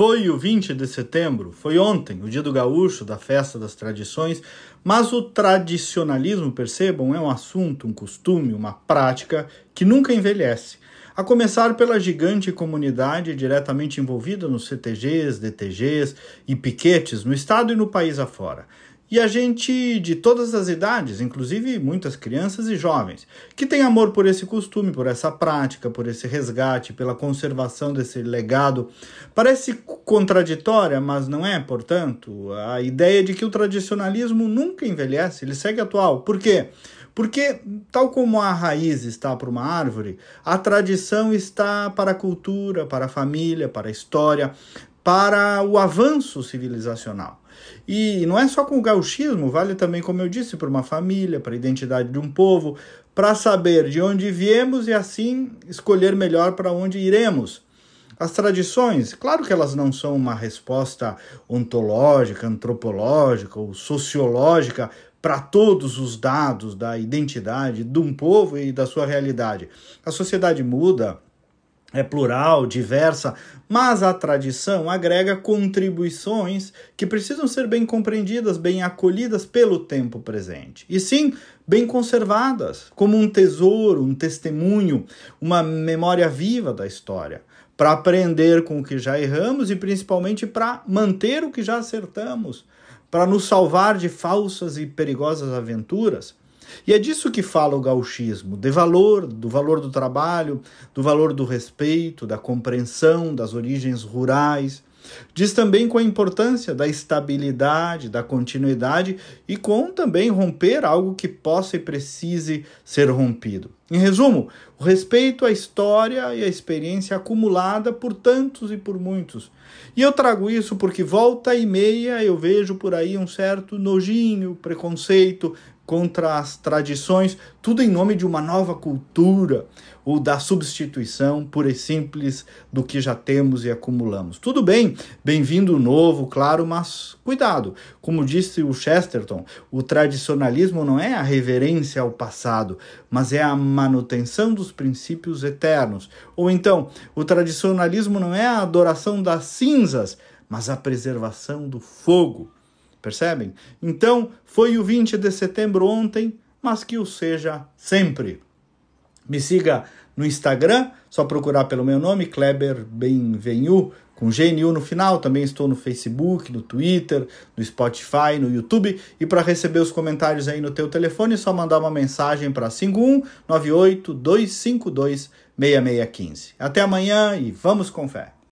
Foi o 20 de setembro, foi ontem, o dia do gaúcho, da festa das tradições, mas o tradicionalismo, percebam, é um assunto, um costume, uma prática que nunca envelhece. A começar pela gigante comunidade diretamente envolvida nos CTGs, DTGs e piquetes no estado e no país afora e a gente de todas as idades, inclusive muitas crianças e jovens, que tem amor por esse costume, por essa prática, por esse resgate, pela conservação desse legado. Parece contraditória, mas não é, portanto, a ideia de que o tradicionalismo nunca envelhece, ele segue atual. Por quê? Porque, tal como a raiz está para uma árvore, a tradição está para a cultura, para a família, para a história, para o avanço civilizacional. E não é só com o gauchismo, vale também, como eu disse, para uma família, para a identidade de um povo, para saber de onde viemos e assim escolher melhor para onde iremos. As tradições, claro que elas não são uma resposta ontológica, antropológica ou sociológica para todos os dados da identidade de um povo e da sua realidade. A sociedade muda, é plural, diversa, mas a tradição agrega contribuições que precisam ser bem compreendidas, bem acolhidas pelo tempo presente. E sim, bem conservadas, como um tesouro, um testemunho, uma memória viva da história, para aprender com o que já erramos e principalmente para manter o que já acertamos, para nos salvar de falsas e perigosas aventuras e é disso que fala o gauchismo, de valor, do valor do trabalho, do valor do respeito, da compreensão das origens rurais. Diz também com a importância da estabilidade, da continuidade e com também romper algo que possa e precise ser rompido. Em resumo, o respeito à história e à experiência acumulada por tantos e por muitos. E eu trago isso porque volta e meia eu vejo por aí um certo nojinho, preconceito, contra as tradições, tudo em nome de uma nova cultura ou da substituição pura e simples do que já temos e acumulamos. Tudo bem, bem-vindo novo, claro, mas cuidado. Como disse o Chesterton, o tradicionalismo não é a reverência ao passado, mas é a manutenção dos princípios eternos. Ou então, o tradicionalismo não é a adoração das cinzas, mas a preservação do fogo. Percebem? Então, foi o 20 de setembro ontem, mas que o seja sempre. Me siga no Instagram, só procurar pelo meu nome, Kleber Benvenu, com GNU no final. Também estou no Facebook, no Twitter, no Spotify, no YouTube. E para receber os comentários aí no teu telefone, é só mandar uma mensagem para 5198 252 6615. Até amanhã e vamos com fé.